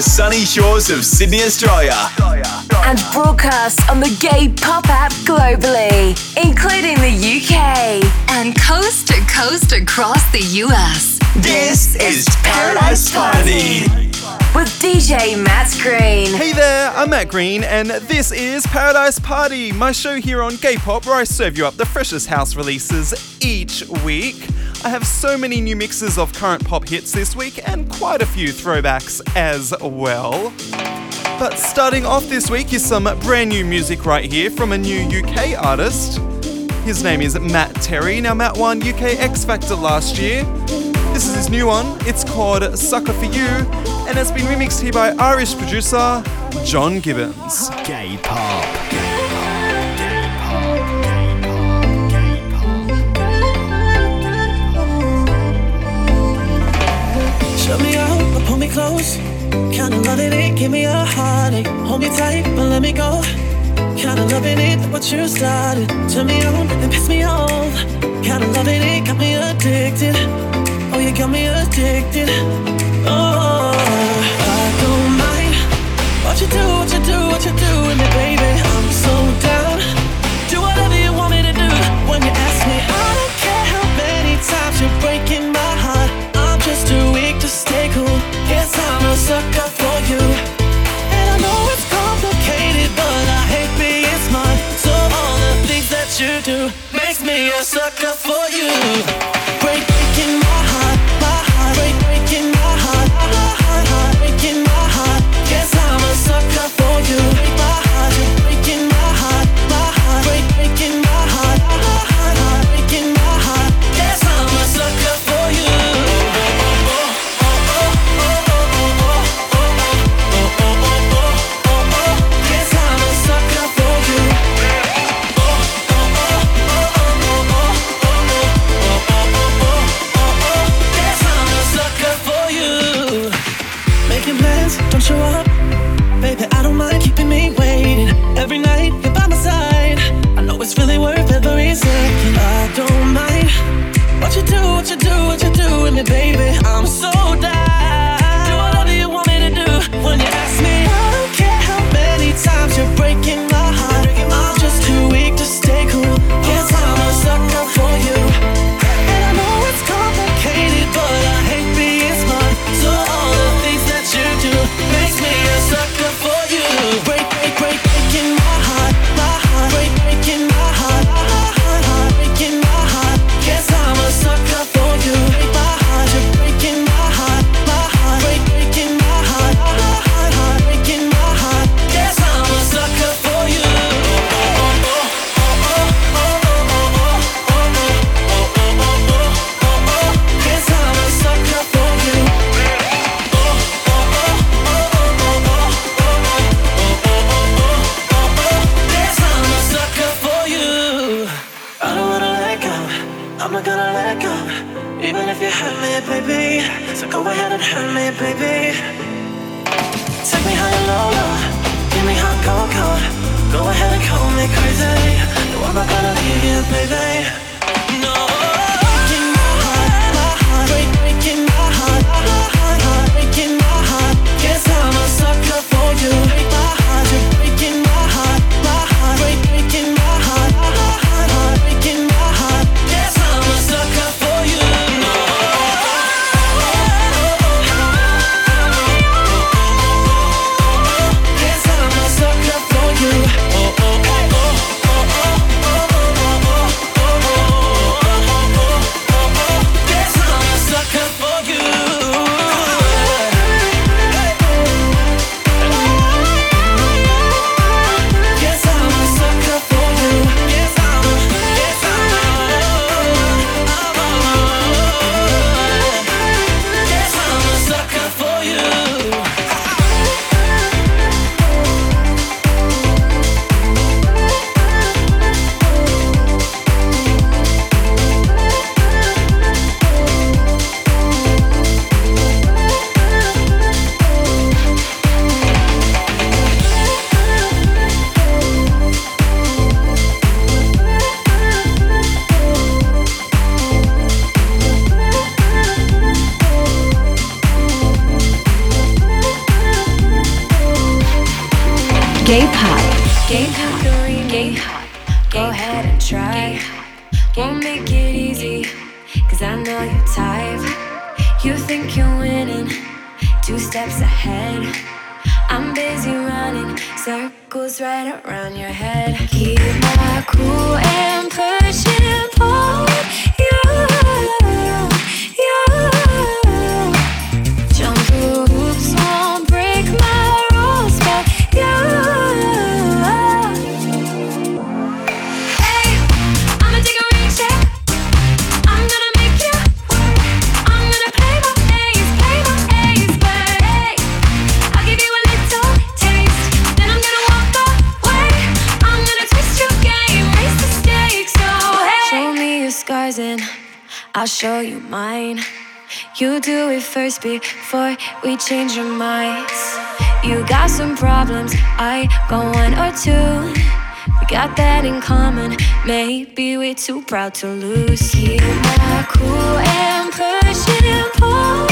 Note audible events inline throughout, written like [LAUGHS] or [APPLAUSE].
the sunny shores of Sydney, Australia. And broadcast on the Gay Pop app globally, including the UK and coast to coast across the US. This is Paradise Party with DJ Matt Green. Hey there, I'm Matt Green, and this is Paradise Party, my show here on Gay Pop where I serve you up the freshest house releases each week. I have so many new mixes of current pop hits this week and quite a few throwbacks as well. But starting off this week is some brand new music right here from a new UK artist. His name is Matt Terry. Now, Matt won UK X Factor last year. This is his new one. It's called Sucker for You and it's been remixed here by Irish producer John Gibbons. Gay Pop. Shut me out, but pull me close. Kinda loving it, give me a heartache. Hold me tight, but let me go. Kinda loving it, what you started. Turn me on and piss me off. Kinda loving it, got me addicted. You got me addicted. Oh, I don't mind what you do, what you do, what you do with me, baby. I'm so down. Do whatever you want me to do when you ask me. I don't care how many times you're breaking my heart. I'm just too weak to stay cool. Guess I'm a sucker for you. And I know it's complicated, but I hate being smart. So all the things that you do makes me a sucker for you. I'll show you mine. You do it first before we change our minds. You got some problems, I got one or two. We got that in common. Maybe we're too proud to lose. You are cool and push and pull.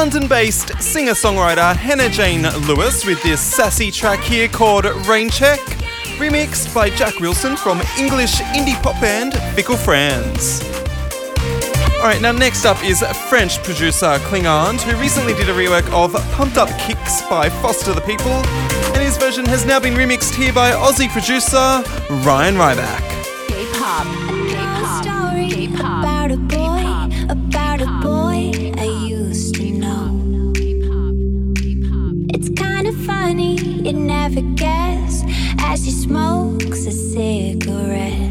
London based singer songwriter Hannah Jane Lewis with this sassy track here called Rain Check, remixed by Jack Wilson from English indie pop band Fickle Friends. Alright, now next up is French producer Klingande, who recently did a rework of Pumped Up Kicks by Foster the People, and his version has now been remixed here by Aussie producer Ryan Riback. K-pop. K-pop. K-pop. she smokes a cigarette.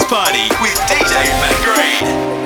House Party with DJ Matt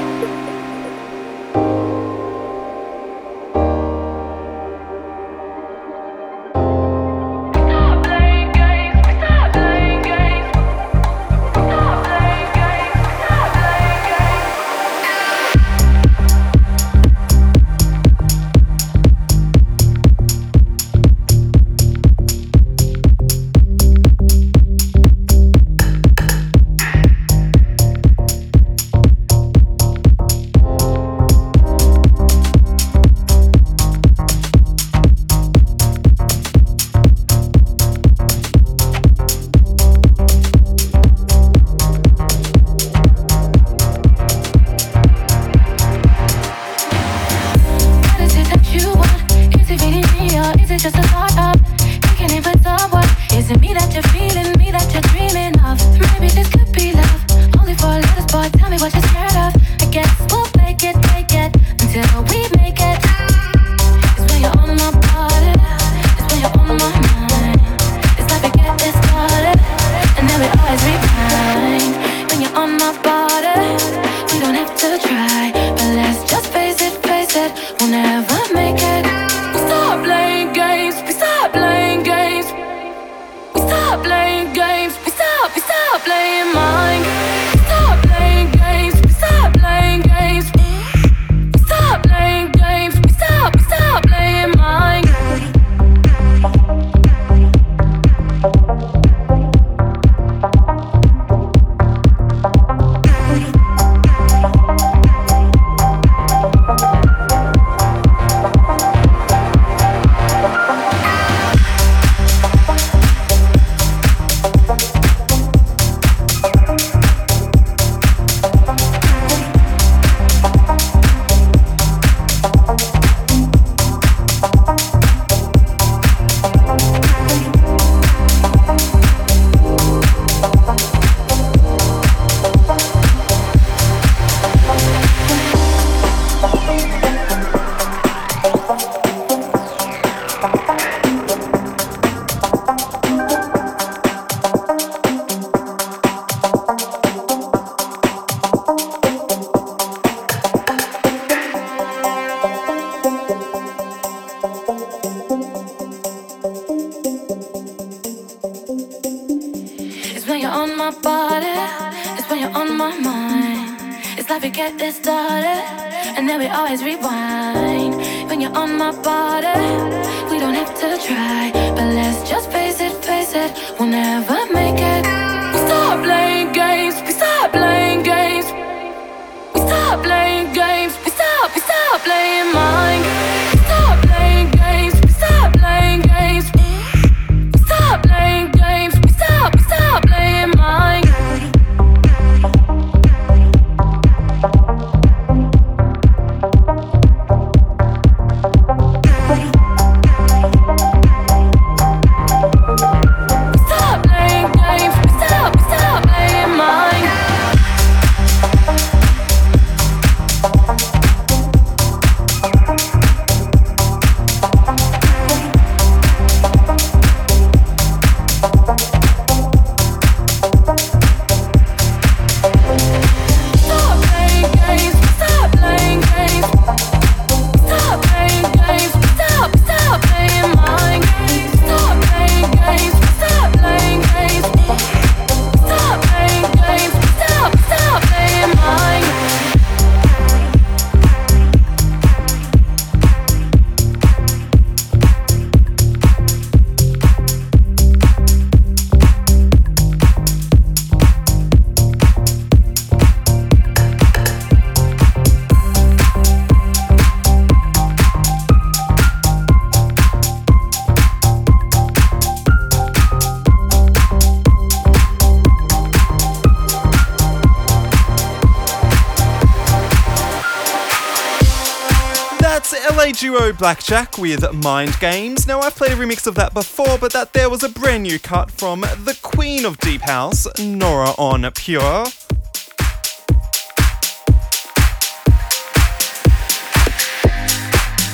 Blackjack with Mind Games. Now, I've played a remix of that before, but that there was a brand new cut from the queen of Deep House, Nora En Pure.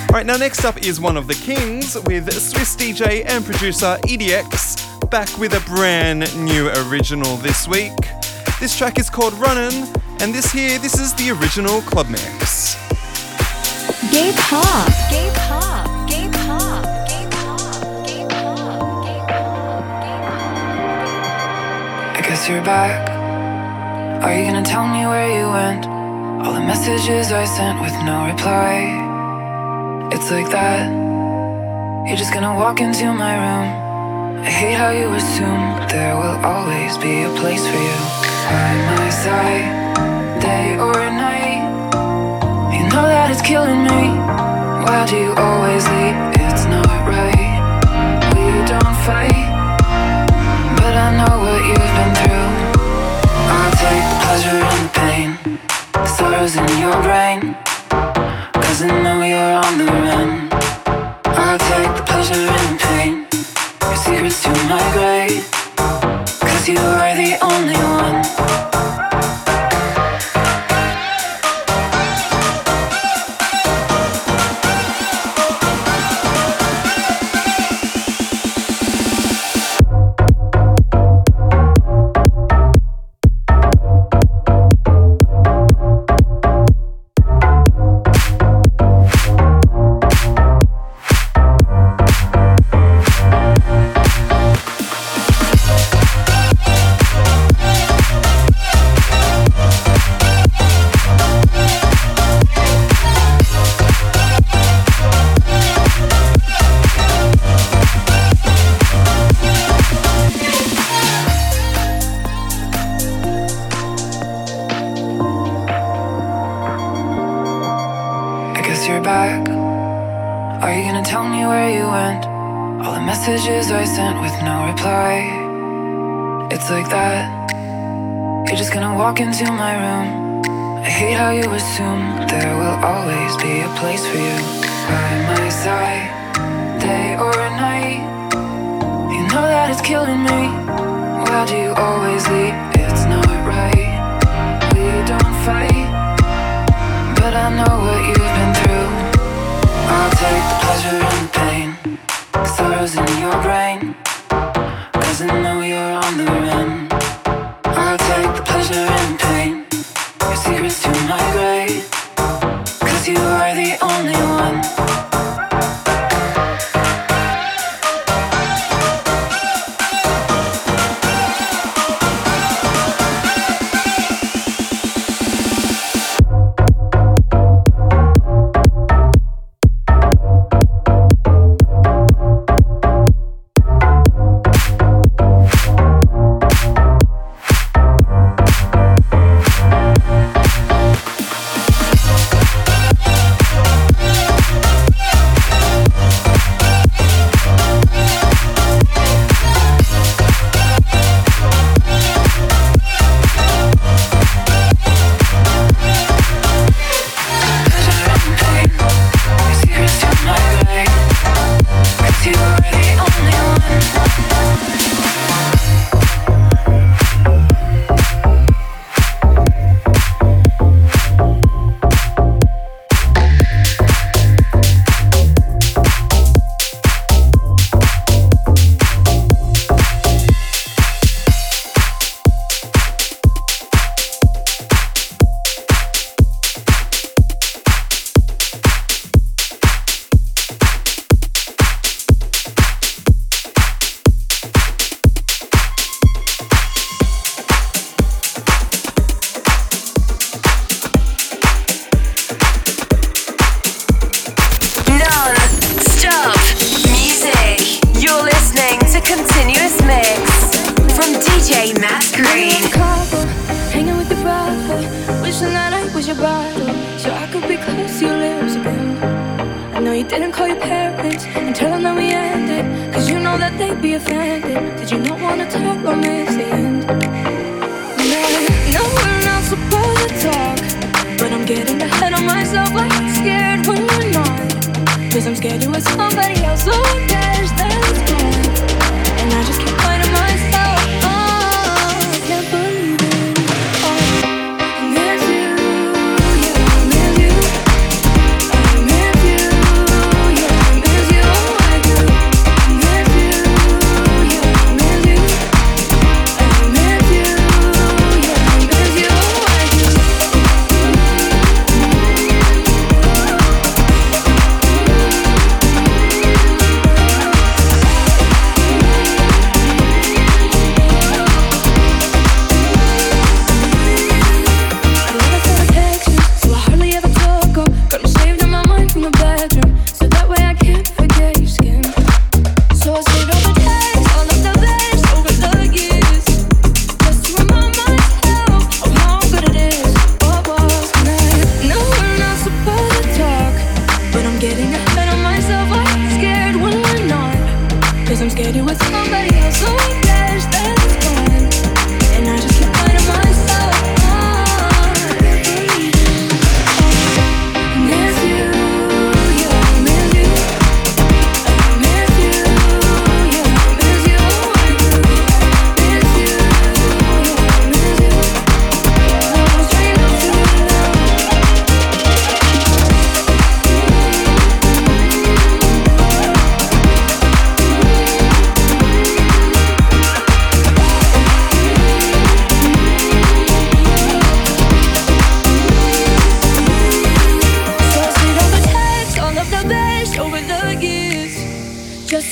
All right, now next up is one of the kings with Swiss DJ and producer EDX back with a brand new original this week. This track is called Runnin', and this here, this is the original Club Mix. Gay pop. Gay pop. Gay pop. Gay pop. Gay pop. Gay pop. I guess you're back. Are you gonna tell me where you went? All the messages I sent with no reply. It's like that. You're just gonna walk into my room. I hate how you assume there will always be a place for you by my side, day or night. Know that it's killing me. Why do you always leave? Did you not wanna talk the end? No, we're not supposed to talk. But I'm getting myself. I'm scared when we're not. Cause I'm scared you with somebody else. Okay.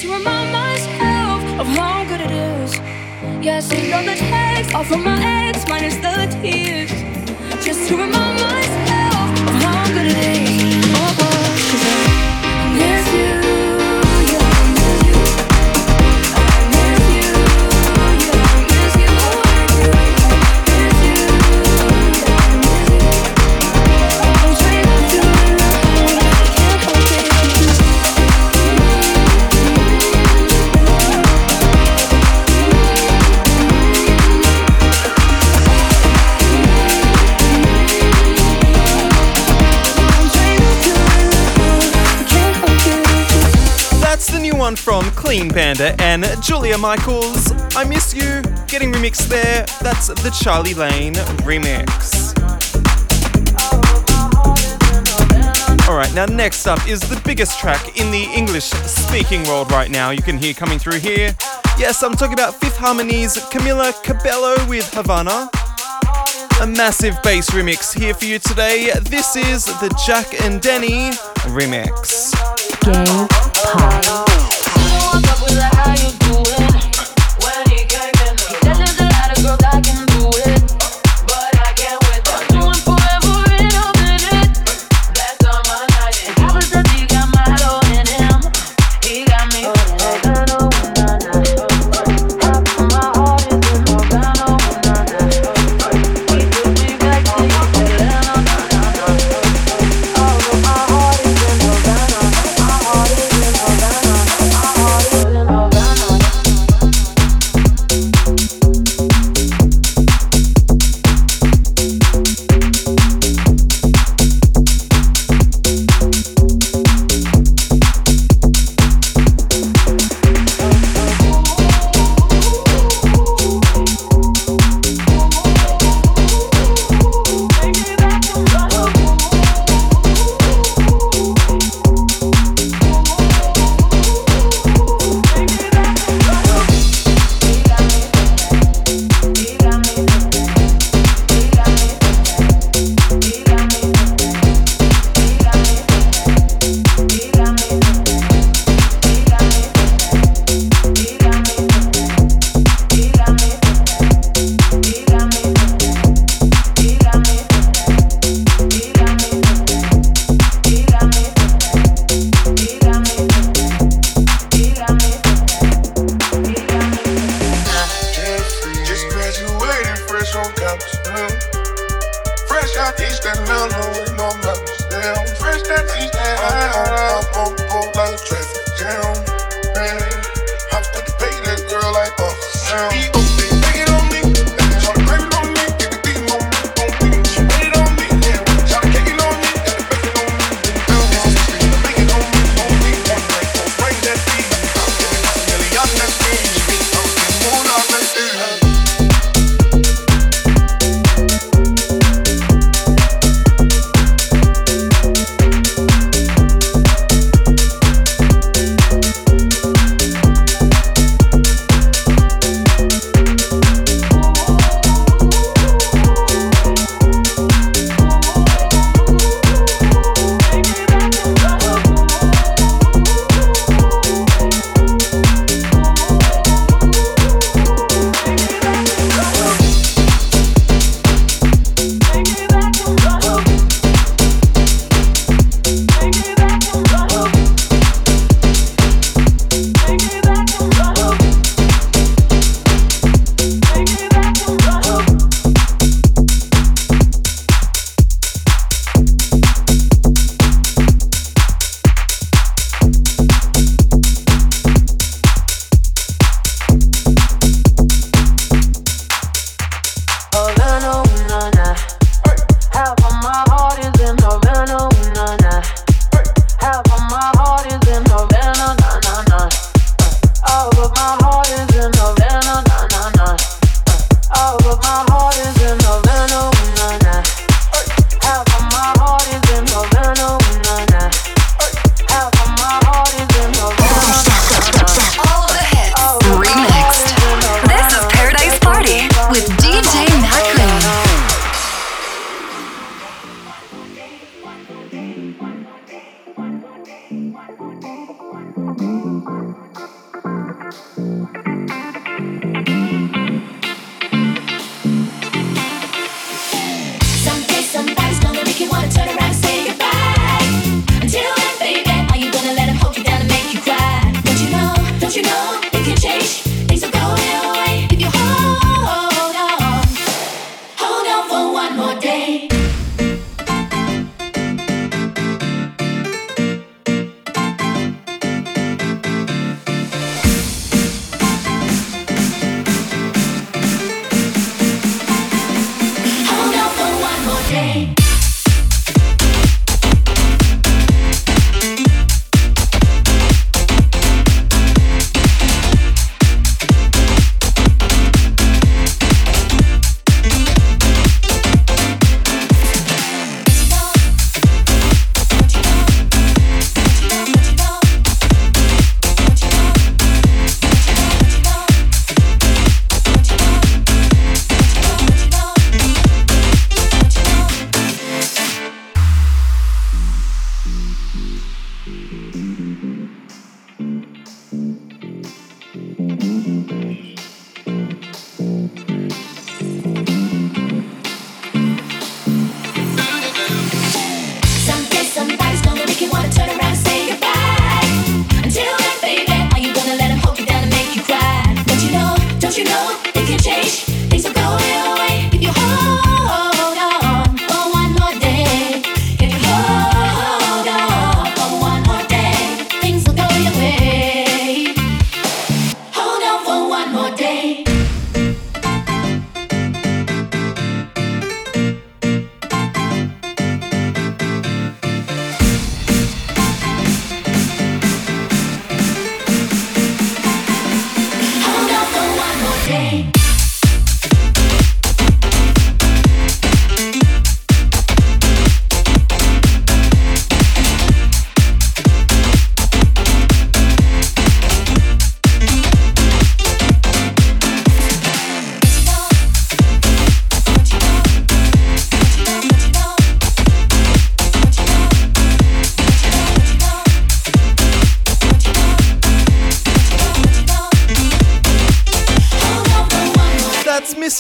to remind myself of how good it is. Yes, I know the text, off of my ex, minus the tears. Just to remind myself. Clean Bandit and Julia Michaels. I Miss You, getting remixed there. That's the Charlie Lane remix. Alright, now next up is the biggest track in the English speaking world right now. You can hear coming through here. Yes, I'm talking about Fifth Harmony's Camila Cabello with Havana. A massive bass remix here for you today. This is the Jack and Denny remix. Gay pop.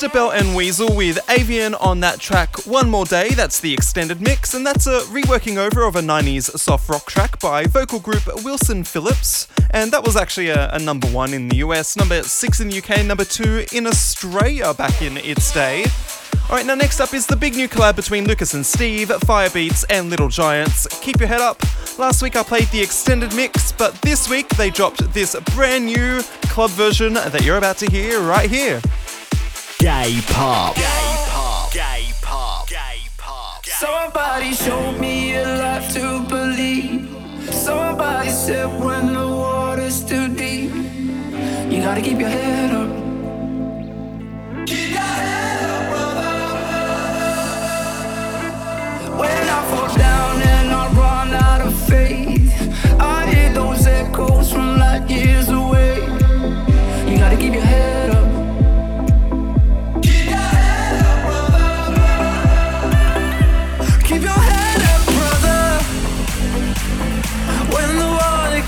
Bell and Weasel with Avian on that track One More Day. That's the extended mix, and that's a reworking over of a 90s soft rock track by vocal group Wilson Phillips. And that was actually a, a number one in the US, number six in the UK, number two in Australia back in its day. Alright, now next up is the big new collab between Lucas and Steve, Firebeatz, and Little Giants. Keep your head up. Last week I played the extended mix, but this week they dropped this brand new club version that you're about to hear right here. Gay pop. Gay pop. Gay pop. Gay pop. Somebody showed me a life to believe. Somebody said when the water's too deep, you gotta keep your head up. Keep your head up, brother. When I fall down and I run out of faith, I hear those echoes from light years away. You gotta keep your head up.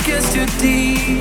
Gets too deep.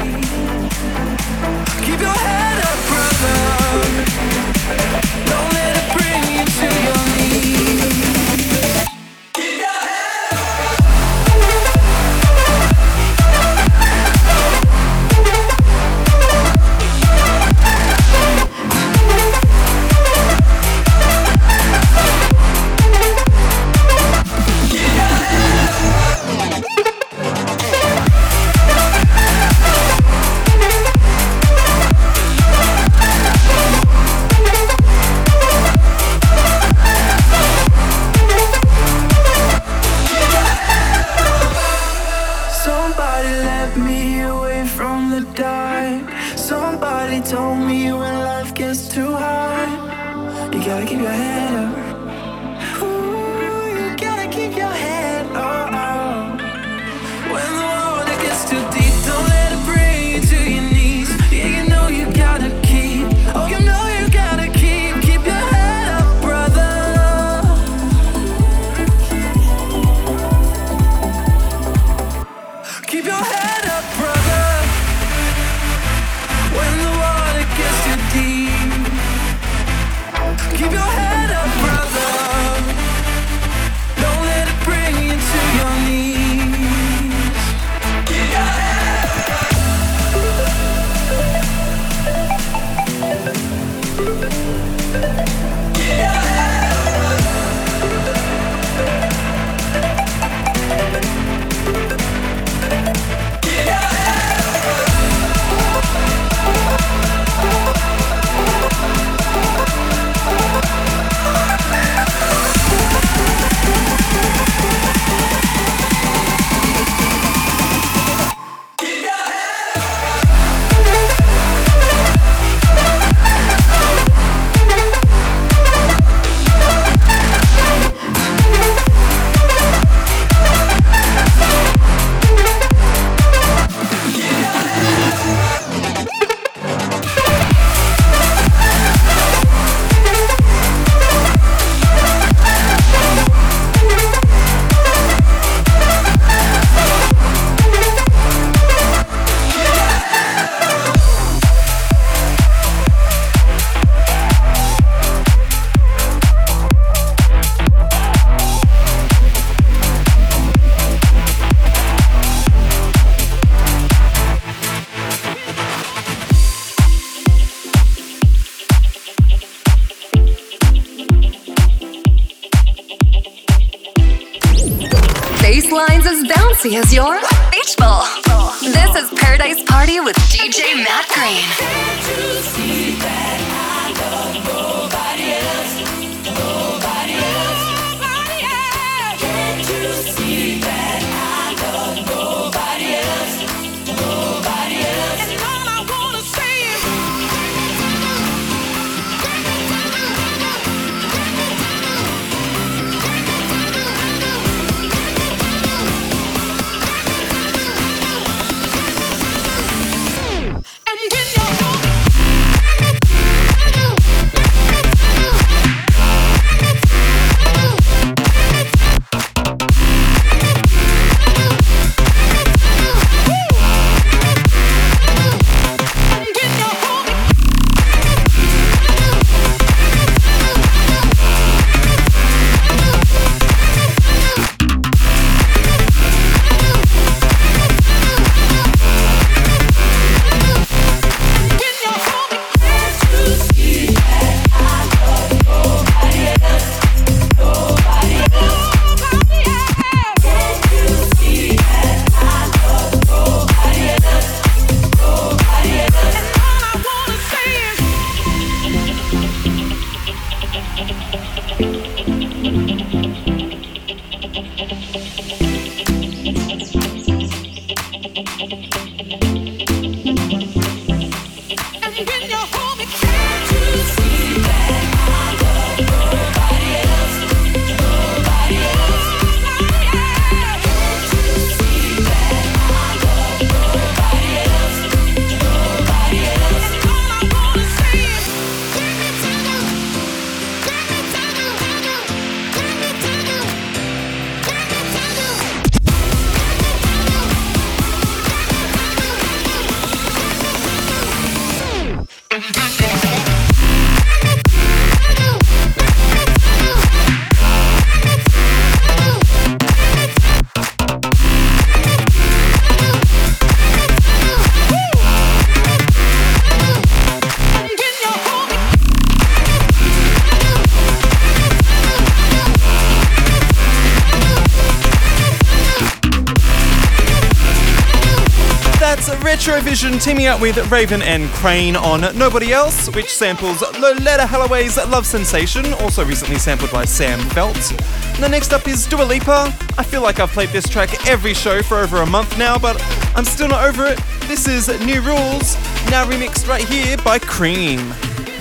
Retrovision teaming up with Raven and Kreyn on Nobody Else, which samples Loleatta Holloway's Love Sensation, also recently sampled by Sam Feldt. And the next up is Dua Lipa. I feel like I've played this track every show for over a month now, but I'm still not over it. This is New Rules, now remixed right here by KREAM.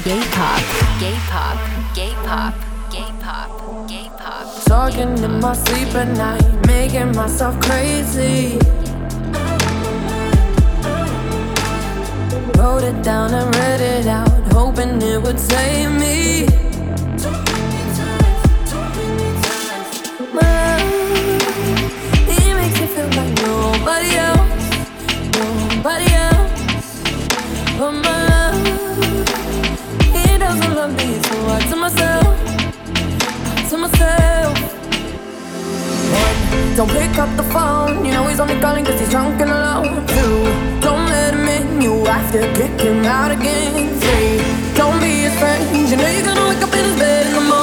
Gay pop. Gay pop, gay pop, gay pop, gay pop. Talking in my sleep at night, making myself crazy. Wrote it down and read it out, hoping it would save me. My love, he makes me feel like nobody else, nobody else. But my love, he doesn't love me, so I to myself, to myself. One, don't pick up the phone. You know he's only calling cause he's drunk and alone. Two, don't let. You have to kick him out again. Three, don't be his friend. You know you're gonna wake up in his bed in the morning.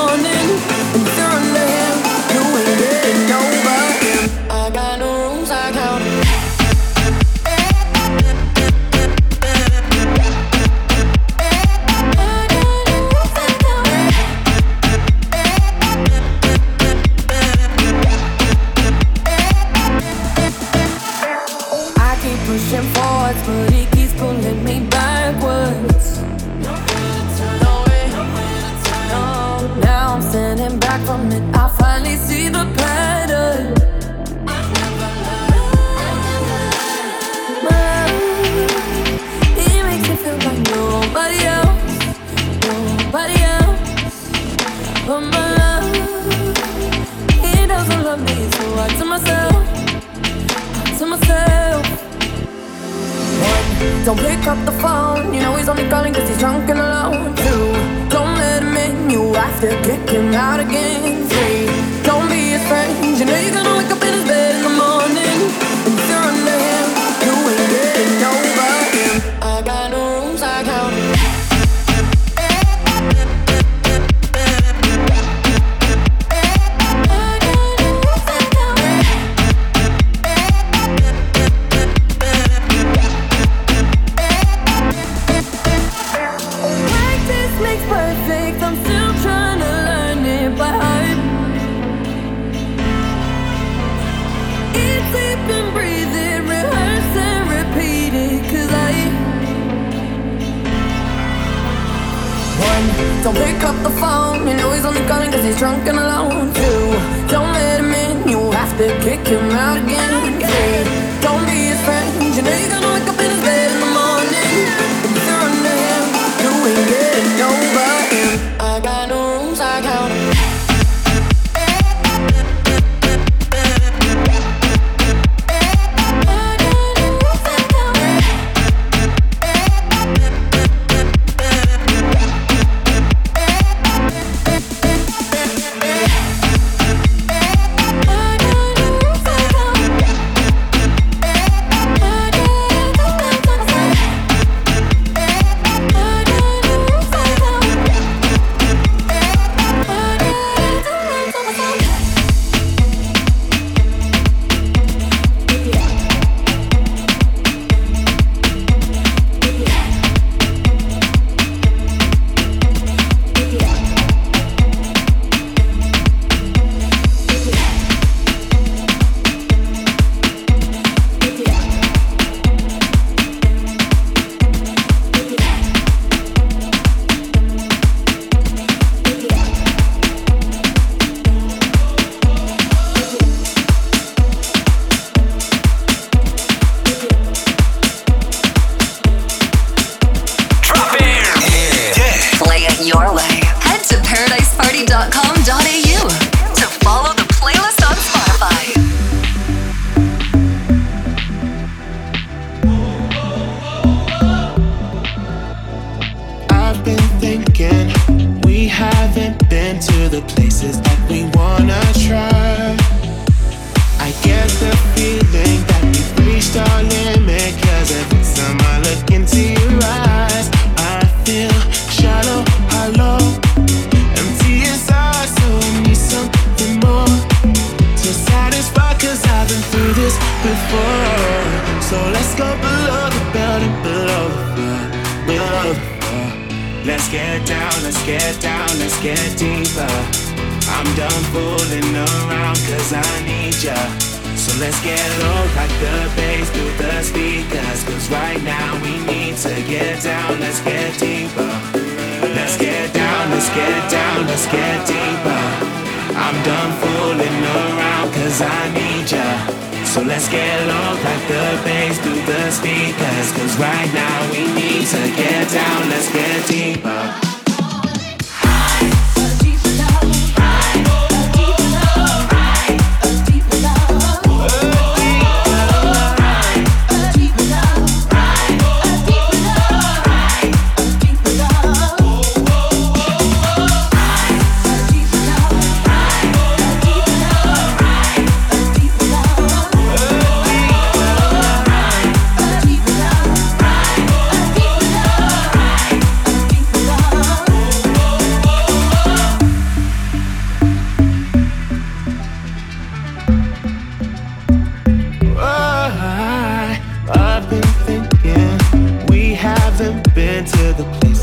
the place.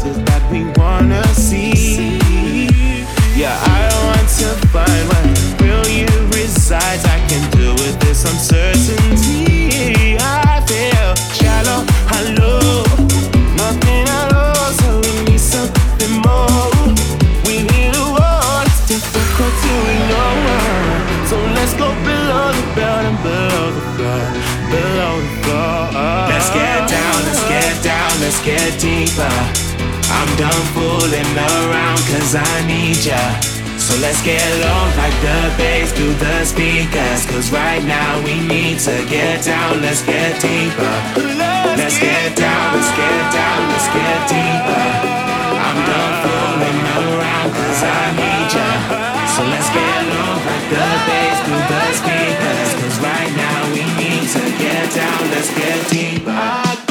deeper. I'm done fooling around cause I need ya. So let's get on like the bass through the speakers. Cause right now we need to get down, let's get deeper. Let's get down, let's get down, let's get deeper. I'm done fooling around cause I need ya. So let's get on like the bass through the speakers. Cause right now we need to get down, let's get deeper.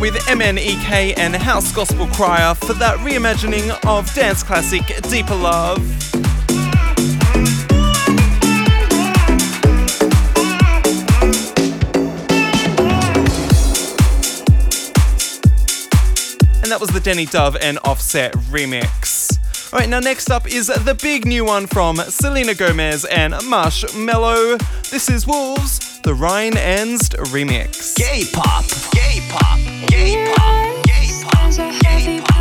with MNEK and House Gospel Choir for that reimagining of dance classic Deeper Love. and that was the Denny Dove and Offset remix. Alright, now next up is the big new one from Selena Gomez and Marshmello. This is Wolves, the Ryan Ernst remix. Gay pop, gay pop. Gay pop, gay pop, gay pop.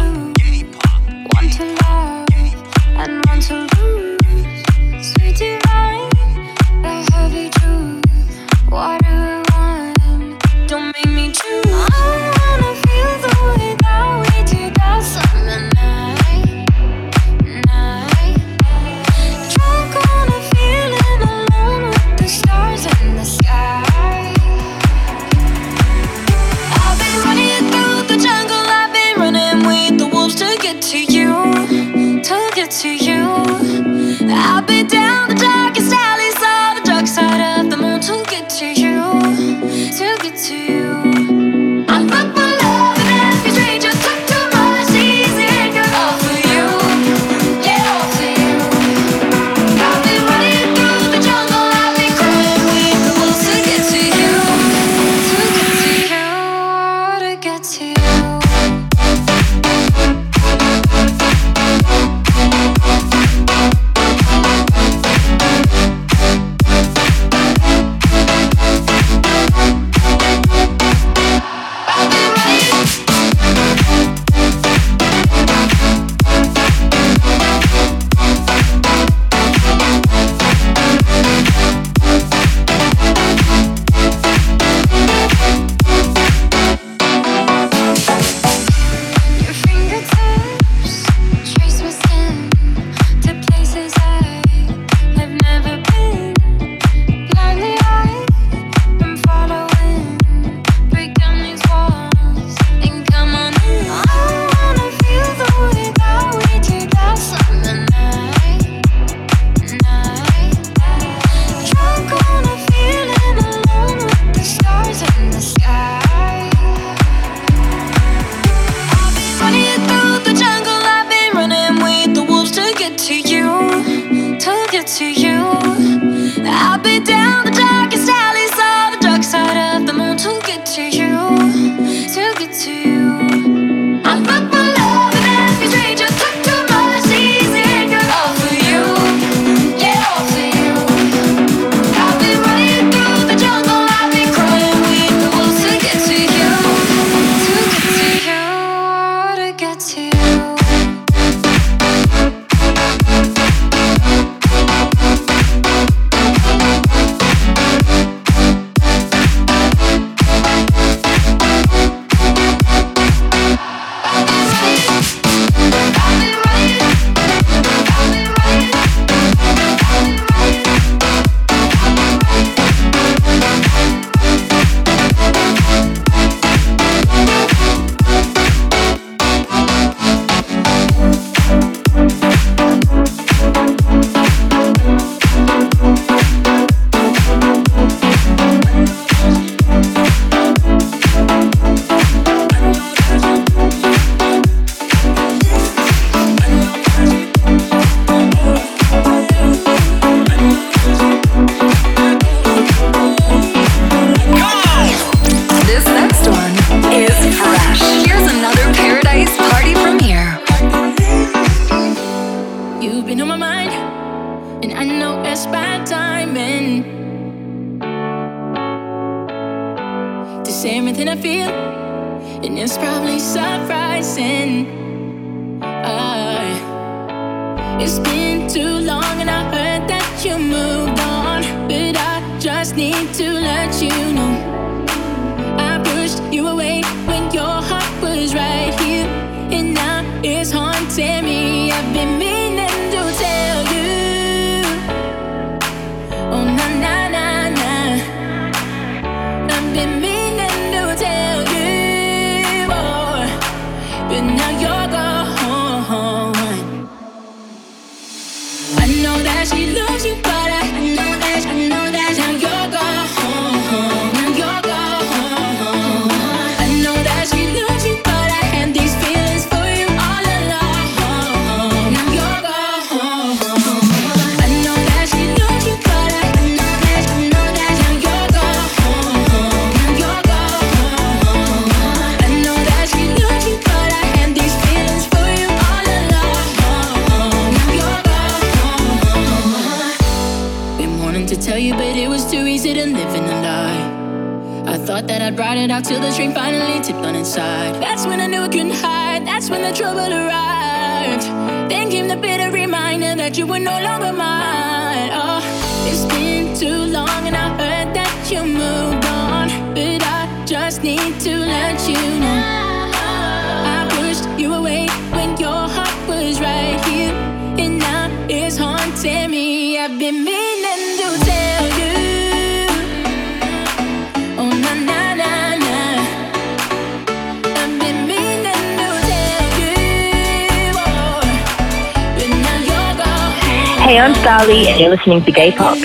Hey, I'm Starley, and you're listening to Gay Pop.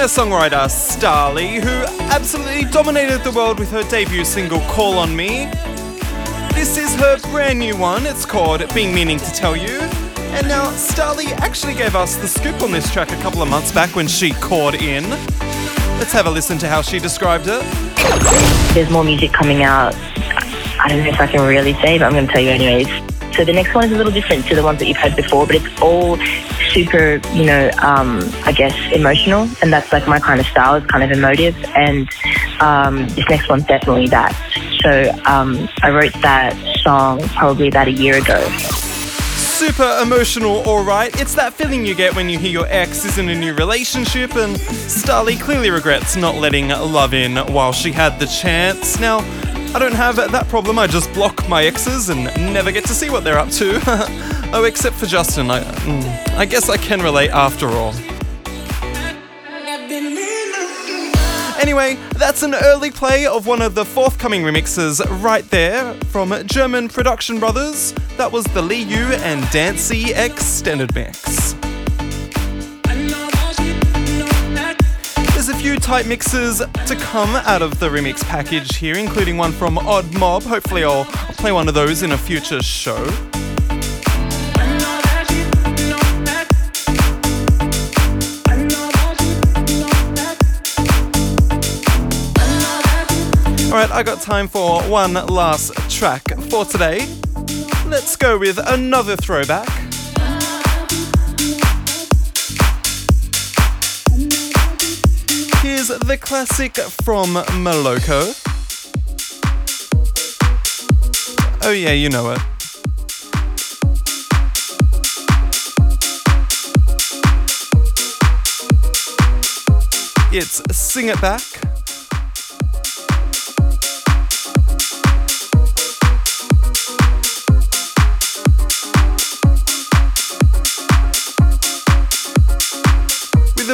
Singer songwriter Starley, who absolutely dominated the world with her debut single Call on Me. This is her brand new one, it's called Been Meaning to Tell You. And now, Starley actually gave us the scoop on this track a couple of months back when she called in. Let's have a listen to how she described it. There's more music coming out. I don't know if I can really say, but I'm going to tell you anyways. So the next one is a little different to the ones that you've heard before, but it's all super, you know, um, I guess emotional, and that's like my kind of style. It's kind of emotive, and um, this next one's definitely that. So um, I wrote that song probably about a year ago. Super emotional, alright. It's that feeling you get when you hear your ex is in a new relationship, and Starley clearly regrets not letting love in while she had the chance. Now, I don't have that problem, I just block my exes and never get to see what they're up to. [LAUGHS] oh, except for Justin, I, mm, I guess I can relate after all. Anyway, that's an early play of one of the forthcoming remixes right there from German production brothers. That was the Yu and Dancy extended mix. Few tight mixes to come out of the remix package here, including one from Odd Mob. Hopefully, I'll, play one of those in a future show. Alright, I got time for one last track for today. Let's go with another throwback. Here's the classic from Moloko. Oh, yeah, you know it. It's Sing It Back.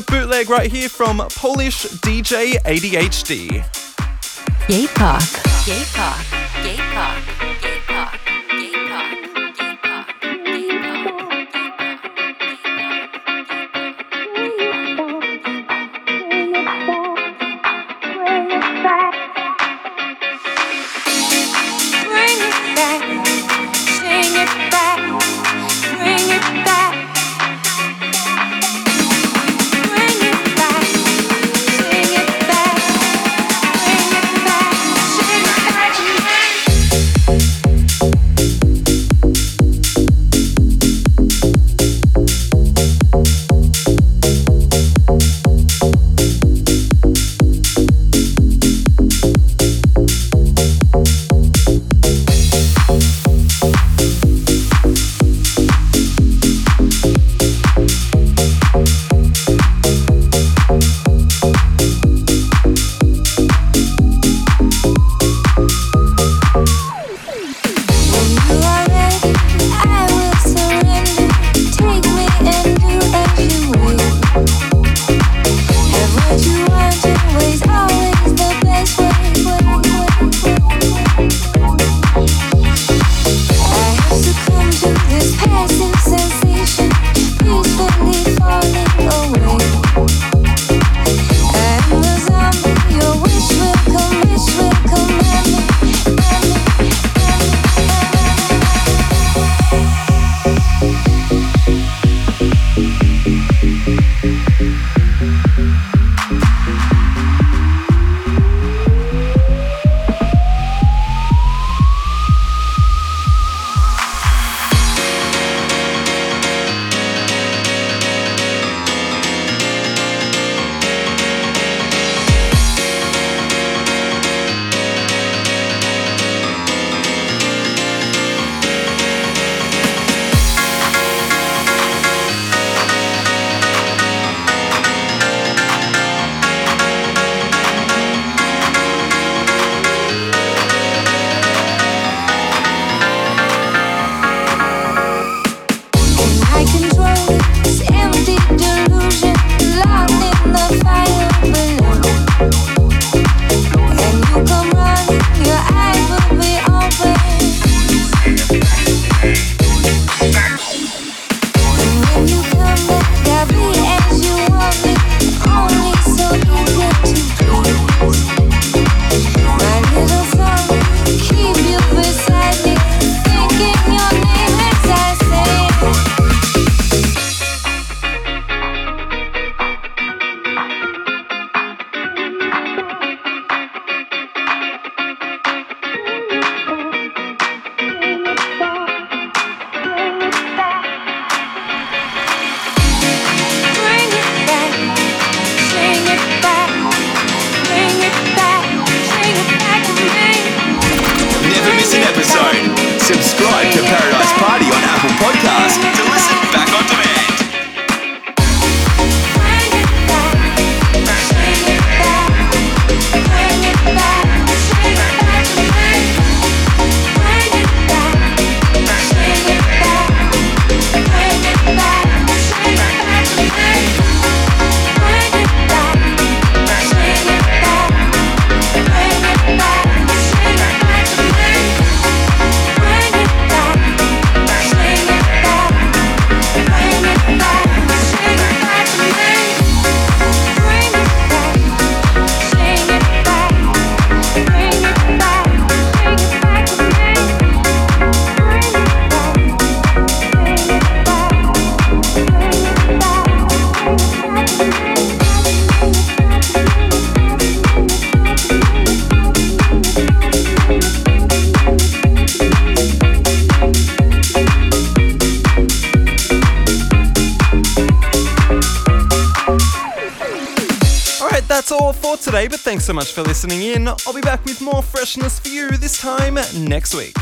With bootleg right here from Polish DJ ADHD. Gay Park. Gay Park. Gay Park. Park. you for you this time next week.